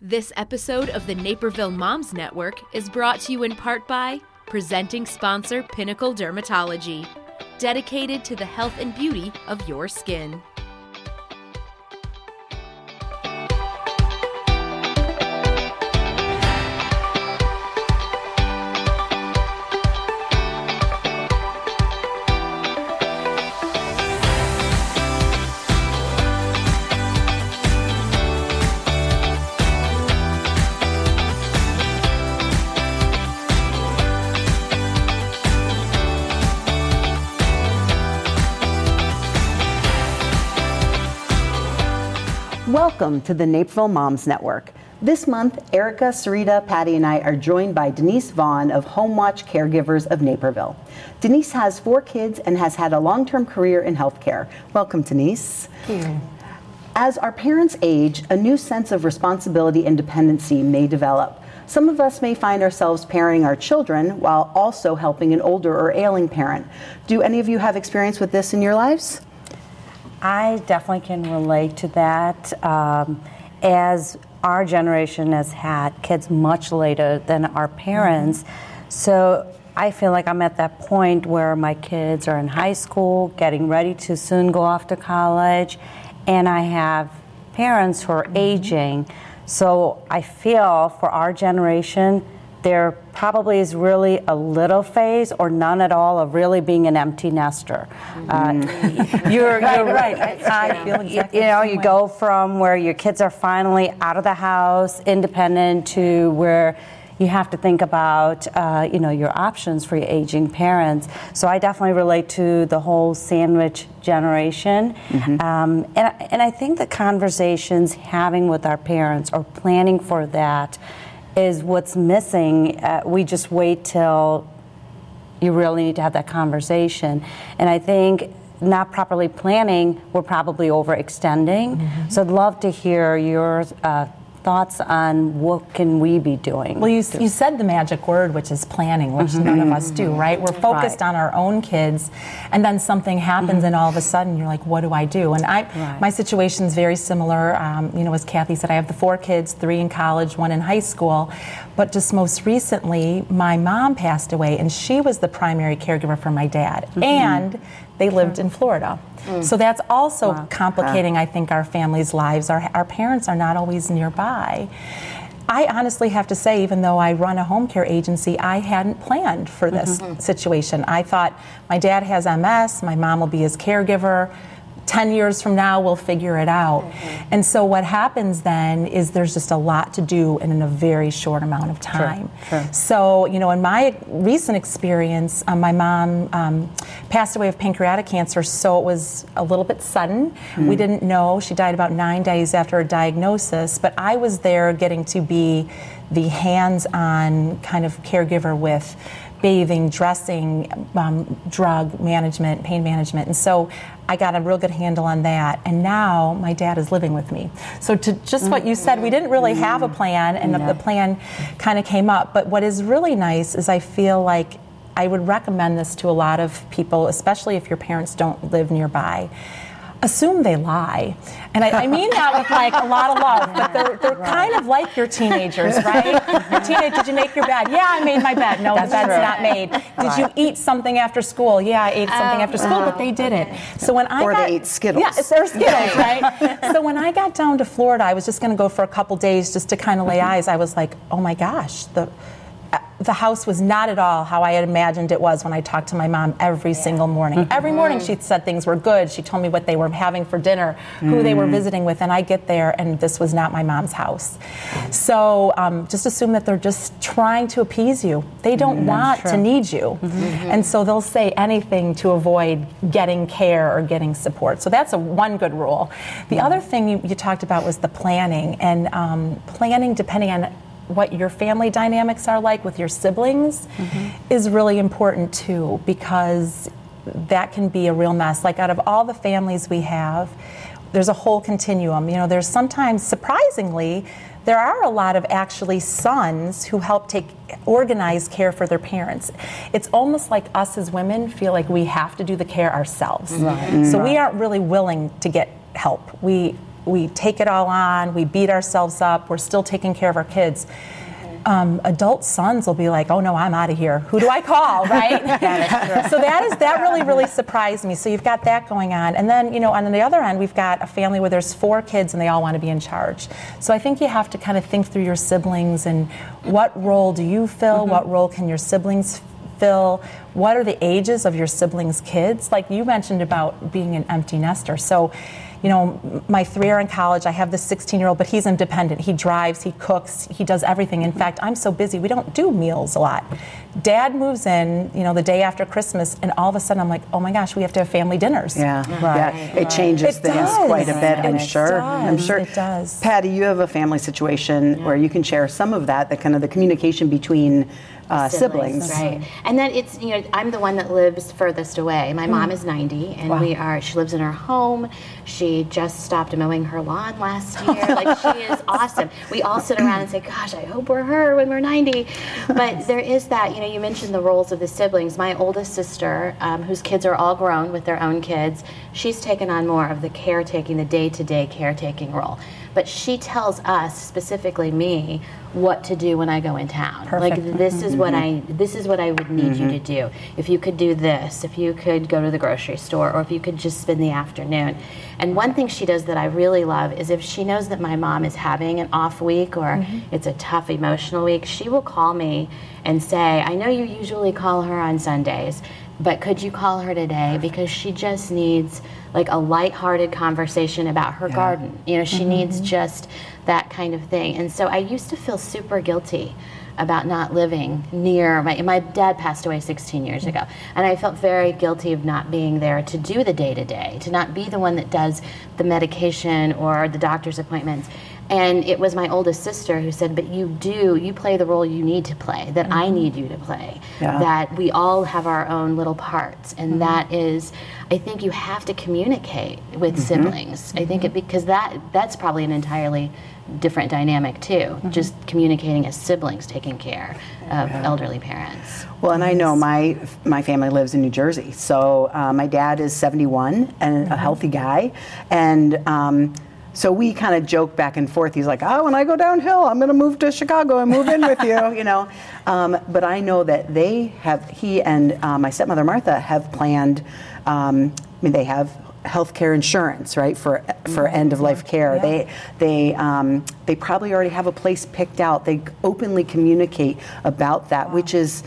This episode of the Naperville Moms Network is brought to you in part by presenting sponsor Pinnacle Dermatology, dedicated to the health and beauty of your skin. Welcome to the Naperville Moms Network. This month, Erica, Sarita, Patty, and I are joined by Denise Vaughn of Home Watch Caregivers of Naperville. Denise has four kids and has had a long term career in healthcare. Welcome, Denise. Thank you. As our parents age, a new sense of responsibility and dependency may develop. Some of us may find ourselves parenting our children while also helping an older or ailing parent. Do any of you have experience with this in your lives? I definitely can relate to that. Um, as our generation has had kids much later than our parents, so I feel like I'm at that point where my kids are in high school, getting ready to soon go off to college, and I have parents who are aging. So I feel for our generation, there probably is really a little phase or none at all of really being an empty nester. Uh, you're, you're right. I, feel exactly you know, you go from where your kids are finally out of the house, independent, to where you have to think about uh, you know your options for your aging parents. So I definitely relate to the whole sandwich generation, mm-hmm. um, and and I think the conversations having with our parents or planning for that is what's missing. Uh, we just wait till you really need to have that conversation. And I think not properly planning, we're probably overextending. Mm-hmm. So I'd love to hear your uh, thoughts on what can we be doing? Well, you, you said the magic word, which is planning, which mm-hmm. none of us do, right? We're focused right. on our own kids, and then something happens, mm-hmm. and all of a sudden you're like, what do I do? And I, right. my situation is very similar. Um, you know, as Kathy said, I have the four kids, three in college, one in high school. But just most recently, my mom passed away, and she was the primary caregiver for my dad. Mm-hmm. And they lived in Florida. Mm. So that's also wow. complicating, I think, our families' lives. Our, our parents are not always nearby. I honestly have to say, even though I run a home care agency, I hadn't planned for this mm-hmm. situation. I thought my dad has MS, my mom will be his caregiver. 10 years from now we'll figure it out. Mm-hmm. And so what happens then is there's just a lot to do in a very short amount of time. Sure, sure. So, you know, in my recent experience, um, my mom um, passed away of pancreatic cancer, so it was a little bit sudden. Mm-hmm. We didn't know. She died about nine days after her diagnosis, but I was there getting to be the hands on kind of caregiver with bathing, dressing, um, drug management, pain management. And so I got a real good handle on that. And now my dad is living with me. So, to just mm-hmm. what you said, we didn't really have a plan, and the, the plan kind of came up. But what is really nice is I feel like I would recommend this to a lot of people, especially if your parents don't live nearby assume they lie. And I, I, mean that with like a lot of love, but they're, they're right. kind of like your teenagers, right? your teenage, did you make your bed? Yeah, I made my bed. No, That's the bed's true. not made. Did right. you eat something after school? Yeah, I ate something um, after school, uh, but they didn't. So when I or got, they ate Skittles. Yeah, they're Skittles, right? so when I got down to Florida, I was just going to go for a couple days just to kind of lay mm-hmm. eyes. I was like, oh my gosh, the the house was not at all how I had imagined it was when I talked to my mom every yeah. single morning. Mm-hmm. Every morning she said things were good. She told me what they were having for dinner, mm. who they were mm. visiting with, and I get there and this was not my mom's house. So um, just assume that they're just trying to appease you. They don't mm, want to need you. Mm-hmm. And so they'll say anything to avoid getting care or getting support. So that's a one good rule. The yeah. other thing you, you, talked about was the planning, and um, planning depending on what your family dynamics are like with your siblings mm-hmm. is really important too because that can be a real mess. Like out of all the families we have, there's a whole continuum. You know, there's sometimes surprisingly there are a lot of actually sons who help take organize care for their parents. It's almost like us as women feel like we have to do the care ourselves. Right. So we aren't really willing to get help. We we take it all on, we beat ourselves up, we're still taking care of our kids um, adult sons will be like, "Oh no, I'm out of here. Who do I call?" Right? so that is that really really surprised me. So you've got that going on, and then you know on the other end we've got a family where there's four kids and they all want to be in charge. So I think you have to kind of think through your siblings and what role do you fill? Mm-hmm. What role can your siblings fill? What are the ages of your siblings' kids? Like you mentioned about being an empty nester. So you know, my three are in college. I have this 16 year old, but he's independent. He drives, he cooks, he does everything. In fact, I'm so busy, we don't do meals a lot. Dad moves in, you know, the day after Christmas, and all of a sudden I'm like, oh my gosh, we have to have family dinners. Yeah, right. yeah. It changes it things does. quite a bit, I'm it sure. Does. I'm sure. It does. Patty, you have a family situation yeah. where you can share some of that, the kind of the communication between uh, siblings. siblings. Right. And then it's, you know, I'm the one that lives furthest away. My mm. mom is 90 and wow. we are, she lives in her home. She just stopped mowing her lawn last year. like she is awesome. We all sit around and say, gosh, I hope we're her when we're 90. But there is that, you know, you mentioned the roles of the siblings. My oldest sister, um, whose kids are all grown with their own kids, she's taken on more of the caretaking, the day to day caretaking role but she tells us specifically me what to do when I go in town. Perfect. Like this is what I this is what I would need mm-hmm. you to do. If you could do this, if you could go to the grocery store or if you could just spend the afternoon. And one thing she does that I really love is if she knows that my mom is having an off week or mm-hmm. it's a tough emotional week, she will call me and say, "I know you usually call her on Sundays, but could you call her today because she just needs like a light-hearted conversation about her yeah. garden. You know, she mm-hmm. needs just that kind of thing. And so I used to feel super guilty about not living near my my dad passed away 16 years ago and I felt very guilty of not being there to do the day to day to not be the one that does the medication or the doctor's appointments and it was my oldest sister who said, But you do, you play the role you need to play, that mm-hmm. I need you to play, yeah. that we all have our own little parts. And mm-hmm. that is, I think you have to communicate with mm-hmm. siblings. I think it, because that that's probably an entirely different dynamic too, mm-hmm. just communicating as siblings taking care of yeah. elderly parents. Well, and I know my my family lives in New Jersey, so uh, my dad is 71 and a mm-hmm. healthy guy, and. Um, so we kind of joke back and forth. He's like, "Oh, when I go downhill, I'm going to move to Chicago and move in with you," you know. Um, but I know that they have. He and uh, my stepmother Martha have planned. Um, I mean, they have healthcare insurance, right, for for mm-hmm. end of life care. Yeah. They they um, they probably already have a place picked out. They openly communicate about that, wow. which is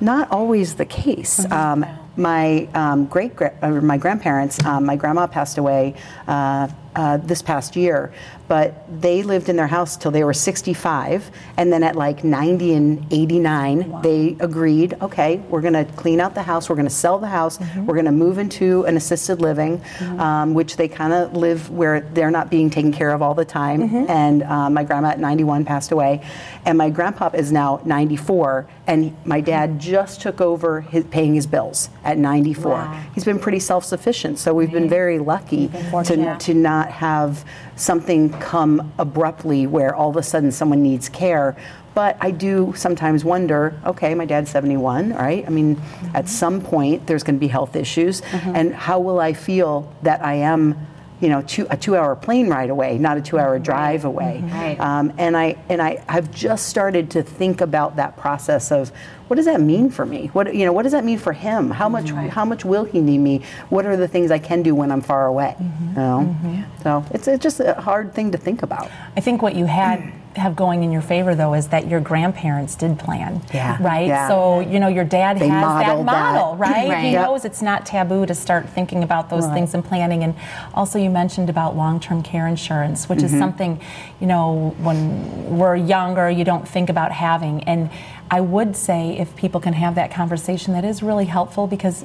not always the case. Mm-hmm. Um, my um, great or my grandparents, um, my grandma passed away uh, uh, this past year, but they lived in their house till they were 65, and then at like 90 and 89, wow. they agreed, okay, we're going to clean out the house, we're going to sell the house, mm-hmm. we're going to move into an assisted living, mm-hmm. um, which they kind of live where they're not being taken care of all the time. Mm-hmm. And uh, my grandma at 91 passed away, and my grandpa is now 94, and my dad mm-hmm. just took over his, paying his bills at 94. Wow. He's been pretty self-sufficient, so we've been very lucky to, to not have something come abruptly where all of a sudden someone needs care. But I do sometimes wonder okay, my dad's 71, right? I mean, mm-hmm. at some point there's going to be health issues, mm-hmm. and how will I feel that I am? You know, two, a two-hour plane ride away, not a two-hour mm-hmm. drive away. Mm-hmm. Right. Um, and I and I have just started to think about that process of what does that mean for me? What you know, what does that mean for him? How much right. how much will he need me? What are the things I can do when I'm far away? Mm-hmm. You know? mm-hmm. So it's it's just a hard thing to think about. I think what you had have going in your favor though is that your grandparents did plan. Yeah. Right? Yeah. So, you know, your dad they has that model, that. right? right? He yep. knows it's not taboo to start thinking about those right. things and planning. And also you mentioned about long-term care insurance, which mm-hmm. is something, you know, when we're younger, you don't think about having. And I would say if people can have that conversation, that is really helpful because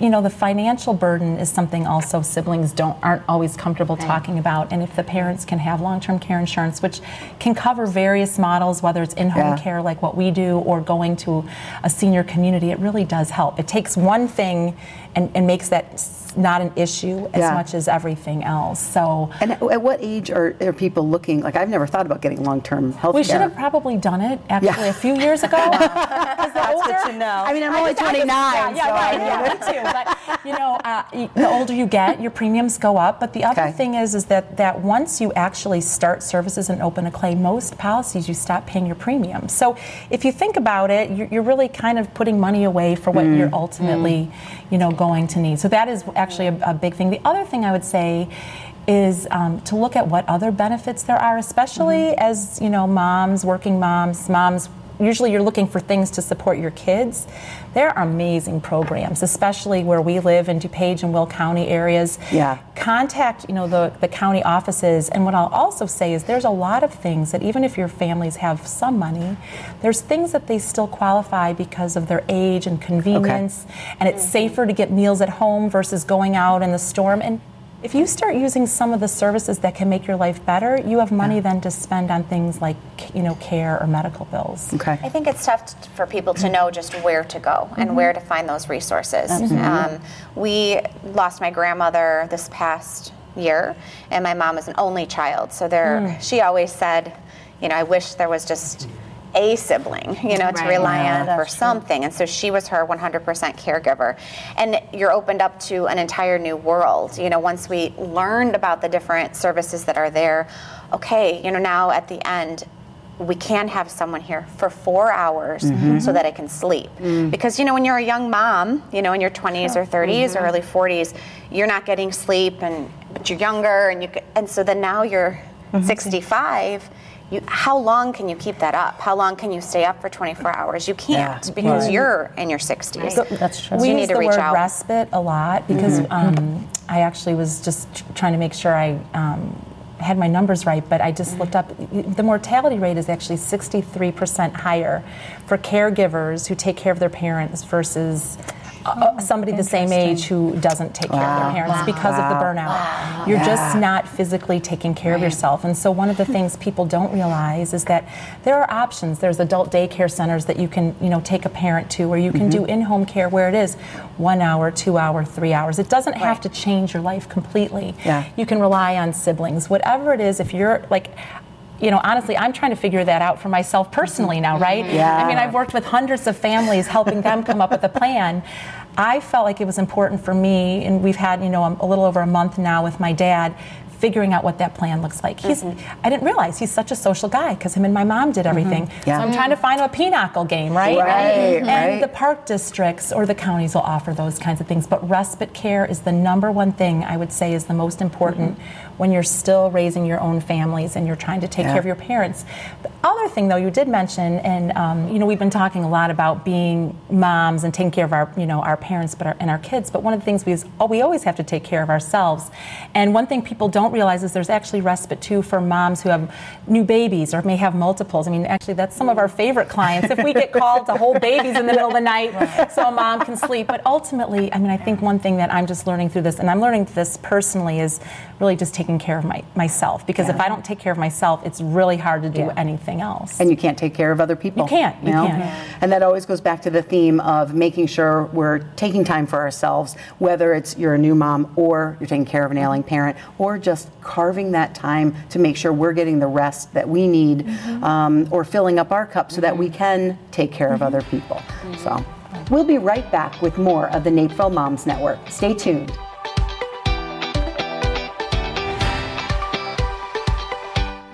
you know the financial burden is something also siblings don't aren't always comfortable right. talking about and if the parents can have long-term care insurance which can cover various models whether it's in-home yeah. care like what we do or going to a senior community it really does help it takes one thing and, and makes that not an issue as yeah. much as everything else. So, and at what age are, are people looking? Like, I've never thought about getting long-term health. We should have probably done it actually yeah. a few years ago. That's good to know. I mean, I'm only 29. Yeah, yeah, so right. I Yeah, me too. But you know, uh, the older you get, your premiums go up. But the other Okay. thing is, is that that once you actually start services and open a claim, most policies you stop paying your premium. So if you think about it, you're, you're really kind of putting money away for what Mm. you're ultimately, you know, going to need. So that is actually a, a big thing. The other thing I would say is um, to look at what other benefits there are, especially Mm-hmm. as you know, moms, working moms, moms. Usually, you're looking for things to support your kids. There are amazing programs, especially where we live in DuPage and Will County areas. Yeah. Contact, you know, the, the county offices. And what I'll also say is there's a lot of things that even if your families have some money, there's things that they still qualify because of their age and convenience. Okay. And it's safer to get meals at home versus going out in the storm. And if you start using some of the services that can make your life better, you have money then to spend on things like, you know, care or medical bills. Okay. I think it's tough t- for people to know just where to go and where to find those resources. Um, we lost my grandmother this past year, and my mom was an only child. So there, she always said, you know, I wish there was just a sibling, you know, to rely Yeah, on for true. something. And so she was her 100% caregiver. And you're opened up to an entire new world. You know, once we learned about the different services that are there, okay, you know, now at the end, we can have someone here for four hours mm-hmm. so that I can sleep. Mm. Because, you know, when you're a young mom, you know, in your 20s or 30s or mm-hmm. early 40s, you're not getting sleep and but you're younger and you and so then now you're mm-hmm. 65 you, how long can you keep that up? How long can you stay up for 24 hours? You can't Yeah. because Right. you're in your 60s. So- That's true. So we you use need to the reach word out. respite a lot because um, I actually was just trying to make sure I um, had my numbers right, but I just looked up. The mortality rate is actually 63% higher for caregivers who take care of their parents versus. Uh, somebody the same age who doesn't take care of their parents because of the burnout. You're just not physically taking care of yourself. And so, one of the things people don't realize is that there are options. There's adult daycare centers that you can, you know, take a parent to, or you can do in-home care where it is one hour, two hour, three hours. It doesn't have to change your life completely. Yeah. You can rely on siblings, whatever it is. If you're like. You know, honestly, I'm trying to figure that out for myself personally now, right? Mm-hmm. Yeah. I mean, I've worked with hundreds of families helping them come up with a plan. I felt like it was important for me, and we've had, you know, a, a little over a month now with my dad figuring out what that plan looks like. He's, mm-hmm. I didn't realize he's such a social guy because him and my mom did mm-hmm. everything. Yeah. So I'm trying to find a pinochle game, right? Right, and right. the park districts or the counties will offer those kinds of things. But respite care is the number one thing I would say is the most important when you're still raising your own families and you're trying to take Yeah. care of your parents. The other thing, though, you did mention, and um, you know, we've been talking a lot about being moms and taking care of our, you know, our parents, but our, and our kids. But one of the things we is, oh, we always have to take care of ourselves. And one thing people don't realize is there's actually respite too for moms who have new babies or may have multiples. I mean, actually, that's some of our favorite clients. If we get called to hold babies in the middle of the night so a mom can sleep. But ultimately, I mean, I think one thing that I'm just learning through this, and I'm learning this personally, is really just taking care of my, myself. Because if I don't take care of myself, it's really hard to do Yeah. anything else. And you can't take care of other people. You can't, you know? can't. And that always goes back to the theme of making sure we're taking time for ourselves, whether it's you're a new mom or you're taking care of an ailing parent, or just carving that time to make sure we're getting the rest that we need, Mm-hmm. um, or filling up our cup so that we can take care of other people. So we'll be right back with more of the Naperville Moms Network. Stay tuned.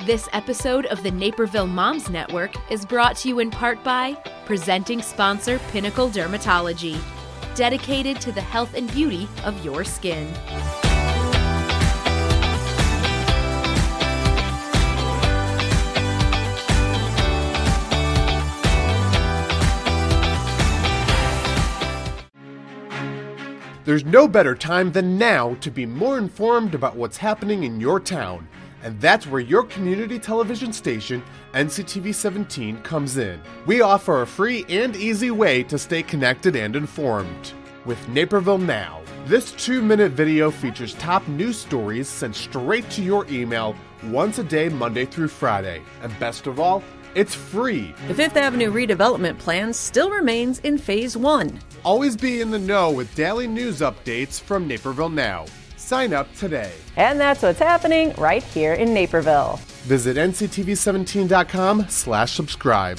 This episode of the Naperville Moms Network is brought to you in part by presenting sponsor Pinnacle Dermatology, dedicated to the health and beauty of your skin. There's no better time than now to be more informed about what's happening in your town. And that's where your community television station, NCTV 17, comes in. We offer a free and easy way to stay connected and informed. With Naperville Now, this two minute video features top news stories sent straight to your email once a day, Monday through Friday. And best of all, it's free. The Fifth Avenue redevelopment plan still remains in Phase 1. Always be in the know with daily news updates from Naperville Now. Sign up today. And that's what's happening right here in Naperville. Visit nctv17.com slash subscribe.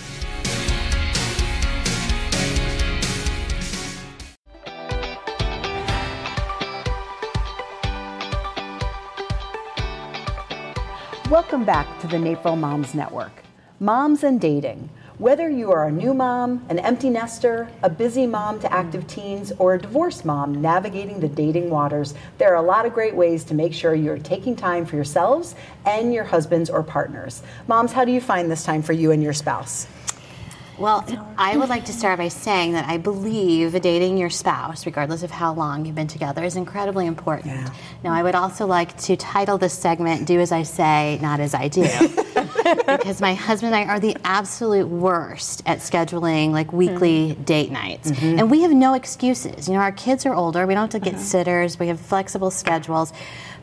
Welcome back to the Naperville Moms Network. Moms and Dating – whether you are a new mom, an empty nester, a busy mom to active teens, or a divorced mom navigating the dating waters, there are a lot of great ways to make sure you're taking time for yourselves and your husbands or partners. Moms, how do you find this time for you and your spouse? Well, I would like to start by saying that I believe dating your spouse, regardless of how long you've been together, is incredibly important. Yeah. Now, I would also like to title this segment Do As I Say, Not As I Do. because my husband and I are the absolute worst at scheduling like weekly mm-hmm. date nights. Mm-hmm. And we have no excuses. You know, our kids are older, we don't have to get mm-hmm. sitters, we have flexible schedules.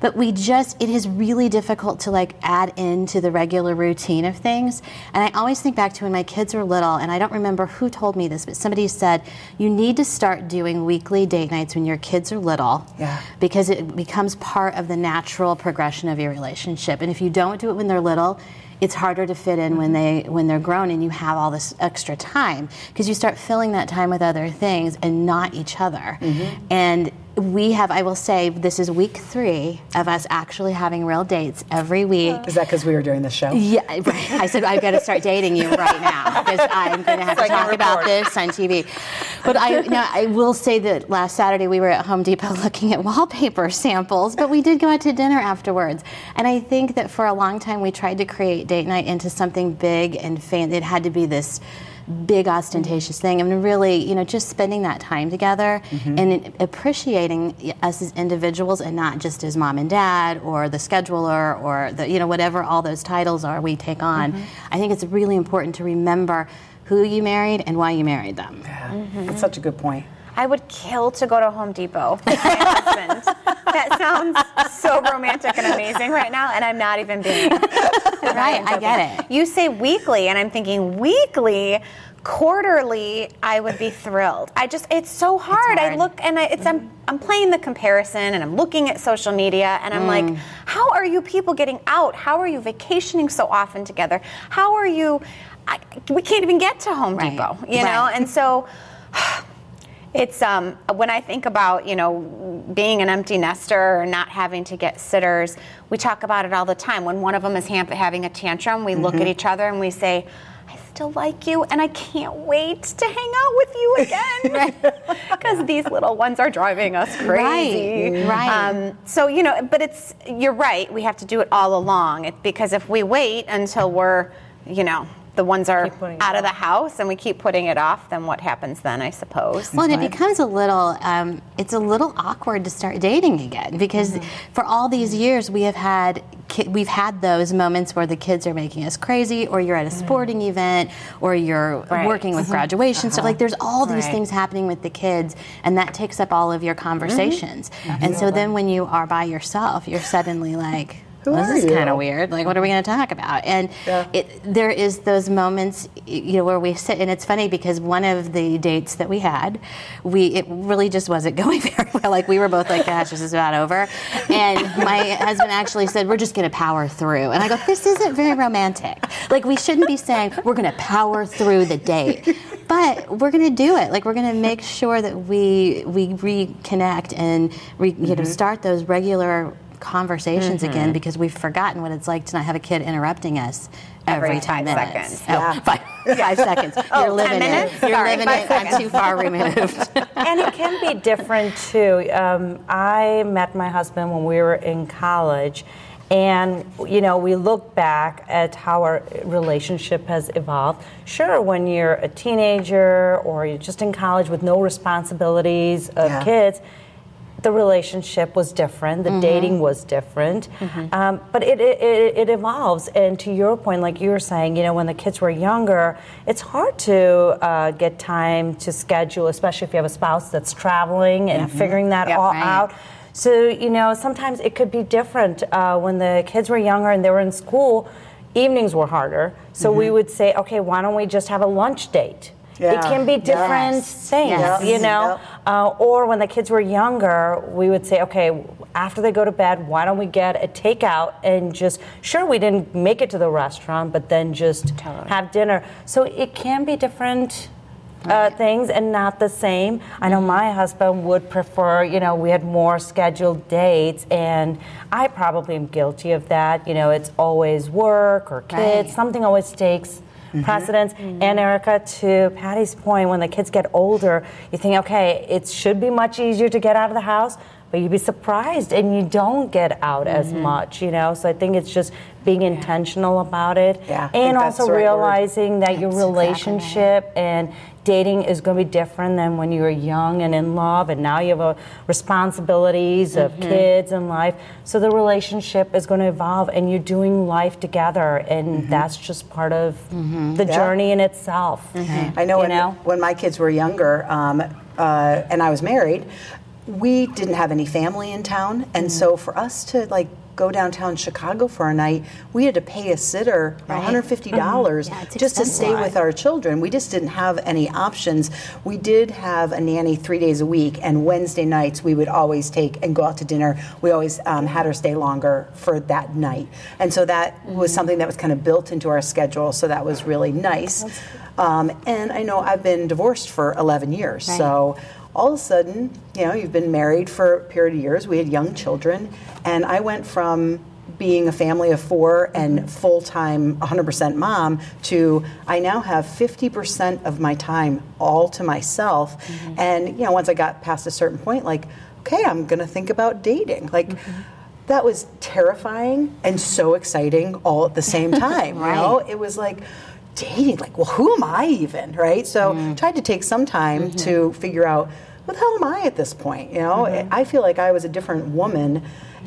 But we just, it is really difficult to like add into the regular routine of things. And I always think back to when my kids were little, and I don't remember who told me this, but somebody said, you need to start doing weekly date nights when your kids are little. Yeah. Because it becomes part of the natural progression of your relationship. And if you don't do it when they're little, it's harder to fit in when mm-hmm. they when they're grown and you have all this extra time because you start filling that time with other things and not each other. Mm-hmm. And we have I will say this is week 3 of us actually having real dates every week. Is that because we were doing this show? Yeah, right. I said I've got to start dating you right now because I'm going to have to talk about this on TV. But I, now I will say that last Saturday we were at Home Depot looking at wallpaper samples, but we did go out to dinner afterwards. And I think that for a long time we tried to create date night into something big and fancy. It had to be this big ostentatious thing and really you know just spending that time together mm-hmm. and appreciating us as individuals and not just as mom and dad or the scheduler or the you know whatever all those titles are we take on. Mm-hmm. I think it's really important to remember who you married and why you married them. Mm-hmm. That's such a good point. I would kill to go to Home Depot with my husband. That sounds so romantic and amazing right now, and I'm not even being. right i get it You say weekly, and I'm thinking weekly. Quarterly, I would be thrilled. I just, it's so hard. I hard. look and I, it's, I'm, I'm playing the comparison and I'm looking at social media and I'm like, mm. how are you people getting out? How are you vacationing so often together? How are you, I, we can't even get to Home Right. Depot, you know? And so, it's um, when I think about you know being an empty nester or not having to get sitters. We talk about it all the time. When one of them is ham- having a tantrum, we look at each other and we say, "I still like you, and I can't wait to hang out with you again." Because these little ones are driving us crazy. Right, right. Um, so you know, but it's you're right. We have to do it all along. It, because if we wait until we're, you know. The ones are out of the house, and we keep putting it off. Then what happens then? I suppose. Well, and it becomes a little, um, it's a little awkward to start dating again because Mm-hmm. for all these years we have had, ki- we've had those moments where the kids are making us crazy, or you're at a sporting event, or you're Mm-hmm. Right. Mm-hmm. working with graduation stuff. Like there's all these Right. things happening with the kids, and that takes up all of your conversations. And so then when you are by yourself, you're suddenly like. Who well, this is kind of weird. Like, what are we going to talk about? And it, there is those moments, you know, where we sit, and it's funny because one of the dates that we had, we it really just wasn't going very well. Like, we were both like, "Gosh, this is about over." And my husband actually said, "We're just going to power through." And I go, "This isn't very romantic. Like, we shouldn't be saying we're going to power through the date." But we're going to do it. Like we're going to make sure that we we reconnect and re, you know mm-hmm. start those regular conversations again because we've forgotten what it's like to not have a kid interrupting us every, Every 10 five minutes. seconds. Oh, five, five seconds. You're living minutes? it. You're Sorry, living five it. I'm too far removed. and it can be different too. Um, I met my husband when we were in college, and you know we look back at how our relationship has evolved. Sure, when you're a teenager or you're just in college with no responsibilities of Yeah. kids. The relationship was different. The dating was different, um, but it, it, it, it evolves. And to your point, like you were saying, you know, when the kids were younger, it's hard to uh, get time to schedule, especially if you have a spouse that's traveling and figuring that Yep. all Right. out. So you know, sometimes it could be different. Uh, when the kids were younger and they were in school, evenings were harder. So we would say, okay, why don't we just have a lunch date? It can be different Yes. things, Yes. you know. Yep. Uh, or when the kids were younger, we would say, okay, after they go to bed, why don't we get a takeout and just, sure, we didn't make it to the restaurant, but then just have dinner. So it can be different uh, things and not the same. I know my husband would prefer, you know, we had more scheduled dates, and I probably am guilty of that. You know, it's always work or kids, Right. something always takes. Precedence and Erica, to Patty's point, when the kids get older, you think, okay, it should be much easier to get out of the house, but you'd be surprised and you don't get out as much, you know. So I think it's just being intentional about it, Yeah, and also the right realizing that your That's exactly. right. relationship and dating is going to be different than when you were young and in love and now you have a responsibilities of Mm-hmm. kids and life so the relationship is going to evolve and you're doing life together and Mm-hmm. that's just part of the journey in itself I know, you when, know? when my kids were younger um, uh, and I was married, we didn't have any family in town, and so for us to like go downtown Chicago for a night, we had to pay a sitter $150 Yeah, just to stay with our children. We just didn't have any options. We did have a nanny three days a week, and Wednesday nights we would always take and go out to dinner. We always um, had her stay longer for that night, and so that was something that was kind of built into our schedule. So that was really nice. Um, and I know I've been divorced for 11 years, so all of a sudden, you know, you've been married for a period of years. We had young children, and I went from being a family of four and full time 100% mom to I now have 50% of my time all to myself. Mm-hmm. And, you know, once I got past a certain point, like, okay, I'm going to think about dating. Like, mm-hmm. that was terrifying and so exciting all at the same time. You know, it was like dating. Like, well, who am I even? Right. So mm-hmm. tried to take some time mm-hmm. to figure out who the hell am I at this point. You know, mm-hmm. I feel like I was a different woman.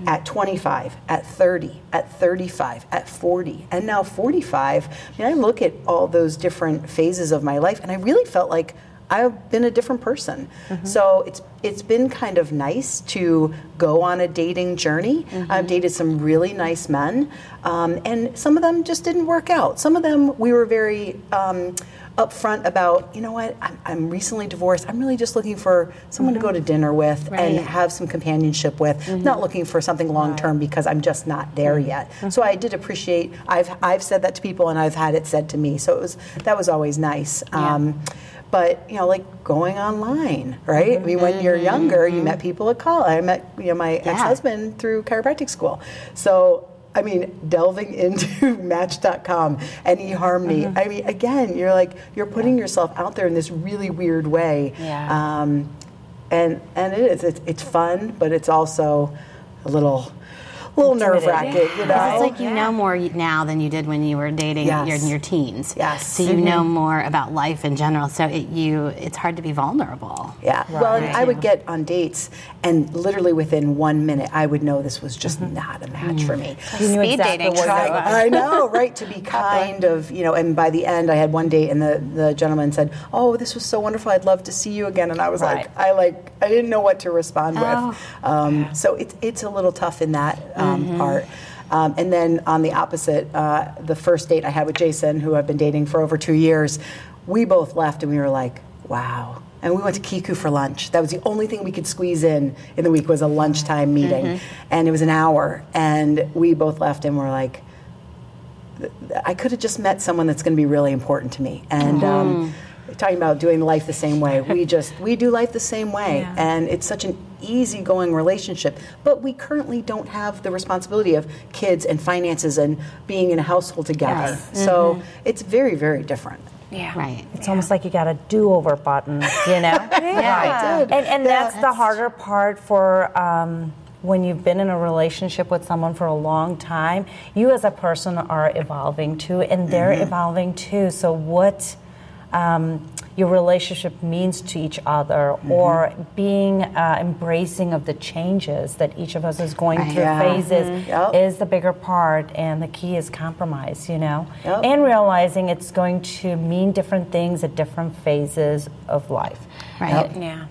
At 25, at 30, at 35, at 40, and now 45. I mean, I look at all those different phases of my life, and I really felt like I've been a different person. So it's it's been kind of nice to go on a dating journey. I've dated some really nice men, um, and some of them just didn't work out. Some of them we were very um, upfront about. You know what? I'm, I'm recently divorced. I'm really just looking for someone to go to dinner with and have some companionship with. Not looking for something long term because I'm just not there yet. So I did appreciate. I've I've said that to people, and I've had it said to me. So it was that was always nice. Um, but you know, like going online, right? I mean, when you're mm-hmm, younger, you mm-hmm. met people at college. I met you know my ex-husband through chiropractic school. So I mean, delving into Match.com and eHarmony. Mm-hmm. I mean, again, you're like you're putting yourself out there in this really weird way. Yeah. Um, and and it is. It's, it's fun, but it's also a little, a little nerve wracking. You know, It's like you know more now than you did when you were dating Yes. your, in your teens. Yes. So you know more about life in general. So it, you, it's hard to be vulnerable. Yeah. Well, and I would get on dates, and literally within one minute, I would know this was just not a match for me. You knew Speed exactly dating. what Try it. I know, right? To be kind of, you know, and by the end, I had one date, and the, the gentleman said, "Oh, this was so wonderful. I'd love to see you again." And I was Right. like, I like, I didn't know what to respond Oh. with. Um, so it's it's a little tough in that um, part. Um, and then on the opposite, uh, the first date I had with Jason, who I've been dating for over two years, we both left, and we were like, "Wow." And we went to Kiku for lunch. That was the only thing we could squeeze in in the week was a lunchtime meeting, and it was an hour. And we both left, and we're like, I could have just met someone that's going to be really important to me. And um, talking about doing life the same way, we just we do life the same way, and it's such an easygoing relationship. But we currently don't have the responsibility of kids and finances and being in a household together. So it's very very different. Yeah. Right. It's almost like you got a do-over button, you know? Yeah. And, and that's the harder part for um, when you've been in a relationship with someone for a long time. You as a person are evolving too, and they're Mm-hmm. evolving too. So what um, your relationship means to each other, Mm-hmm. or being uh, embracing of the changes that each of us is going through Yeah. phases Mhm. Yep. is the bigger part, and the key is compromise. You know, Yep. and realizing it's going to mean different things at different phases of life. Right. Yeah.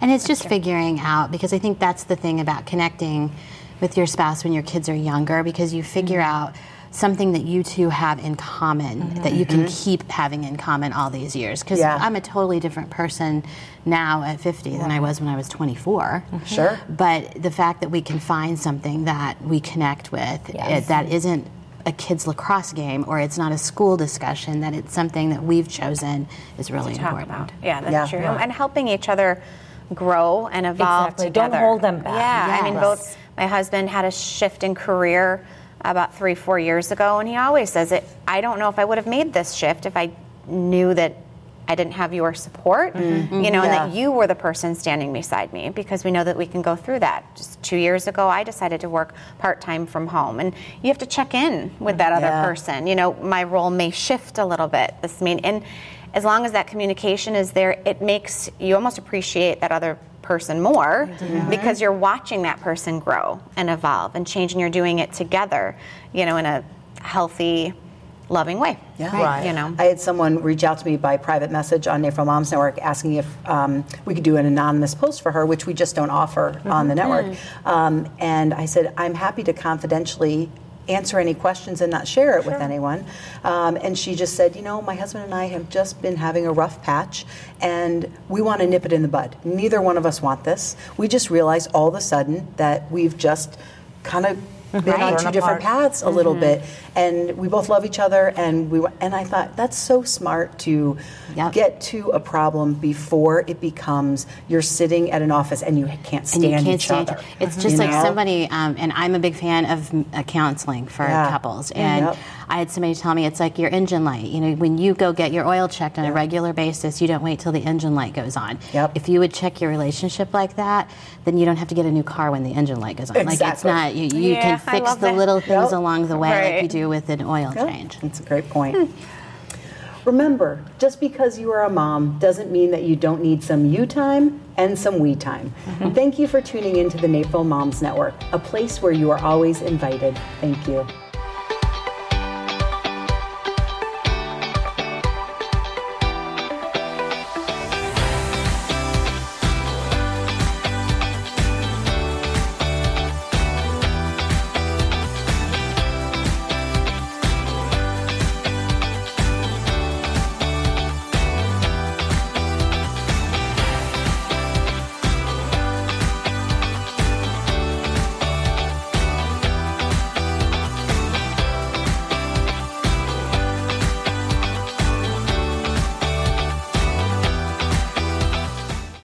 And it's just figuring out because I think that's the thing about connecting with your spouse when your kids are younger because you figure out something that you two have in common that you can mm-hmm. keep having in common all these years because Yeah. I'm a totally different person now at 50 than I was when I was 24. Mm-hmm. Sure. But the fact that we can find something that we connect with it, that isn't a kid's lacrosse game or it's not a school discussion, that it's something that we've chosen is really talk important. about. Yeah, that's Yeah. true. Yeah. And helping each other grow and evolve Exactly. Don't hold them back. Yeah, I mean, both my husband had a shift in career about three, four years ago, and he always says it. I don't know if I would have made this shift if I knew that I didn't have your support, Mm-hmm. you know, and that you were the person standing beside me because we know that we can go through that. Just two years ago, I decided to work part time from home, and you have to check in with that other Yeah. person. You know, my role may shift a little bit. This mean and as long as that communication is there, it makes you almost appreciate that other person more because you're watching that person grow and evolve and change, and you're doing it together. You know, in a healthy, loving way. Yeah. Right. You know. I had someone reach out to me by private message on Naperville Moms Network asking if um, we could do an anonymous post for her, which we just don't offer on the network. Um, and I said, I'm happy to confidentially answer any questions and not share it with anyone. Um, and she just said, you know, my husband and I have just been having a rough patch and we want to nip it in the bud. Neither one of us want this. We just realized all of a sudden that we've just kind of been on Right. two different paths a little bit and we both love each other and we and I thought that's so smart to Yep. get to a problem before it becomes you're sitting at an office and you can't and stand you can't each stand other. It's just You like know? somebody, um, and I'm a big fan of uh, counseling for Yeah. couples. And Yep. I had somebody tell me it's like your engine light. You know, when you go get your oil checked on a regular basis, you don't wait till the engine light goes on. Yep. If you would check your relationship like that, then you don't have to get a new car when the engine light goes on. Like it's Exactly. not you, you Yeah, can fix the that. little things Yep. along the way like you do with an oil Yep. change. That's a great point. Remember, just because you are a mom doesn't mean that you don't need some you time and some we time. Mm-hmm. Thank you for tuning in to the Naperville Moms Network, a place where you are always invited. Thank you.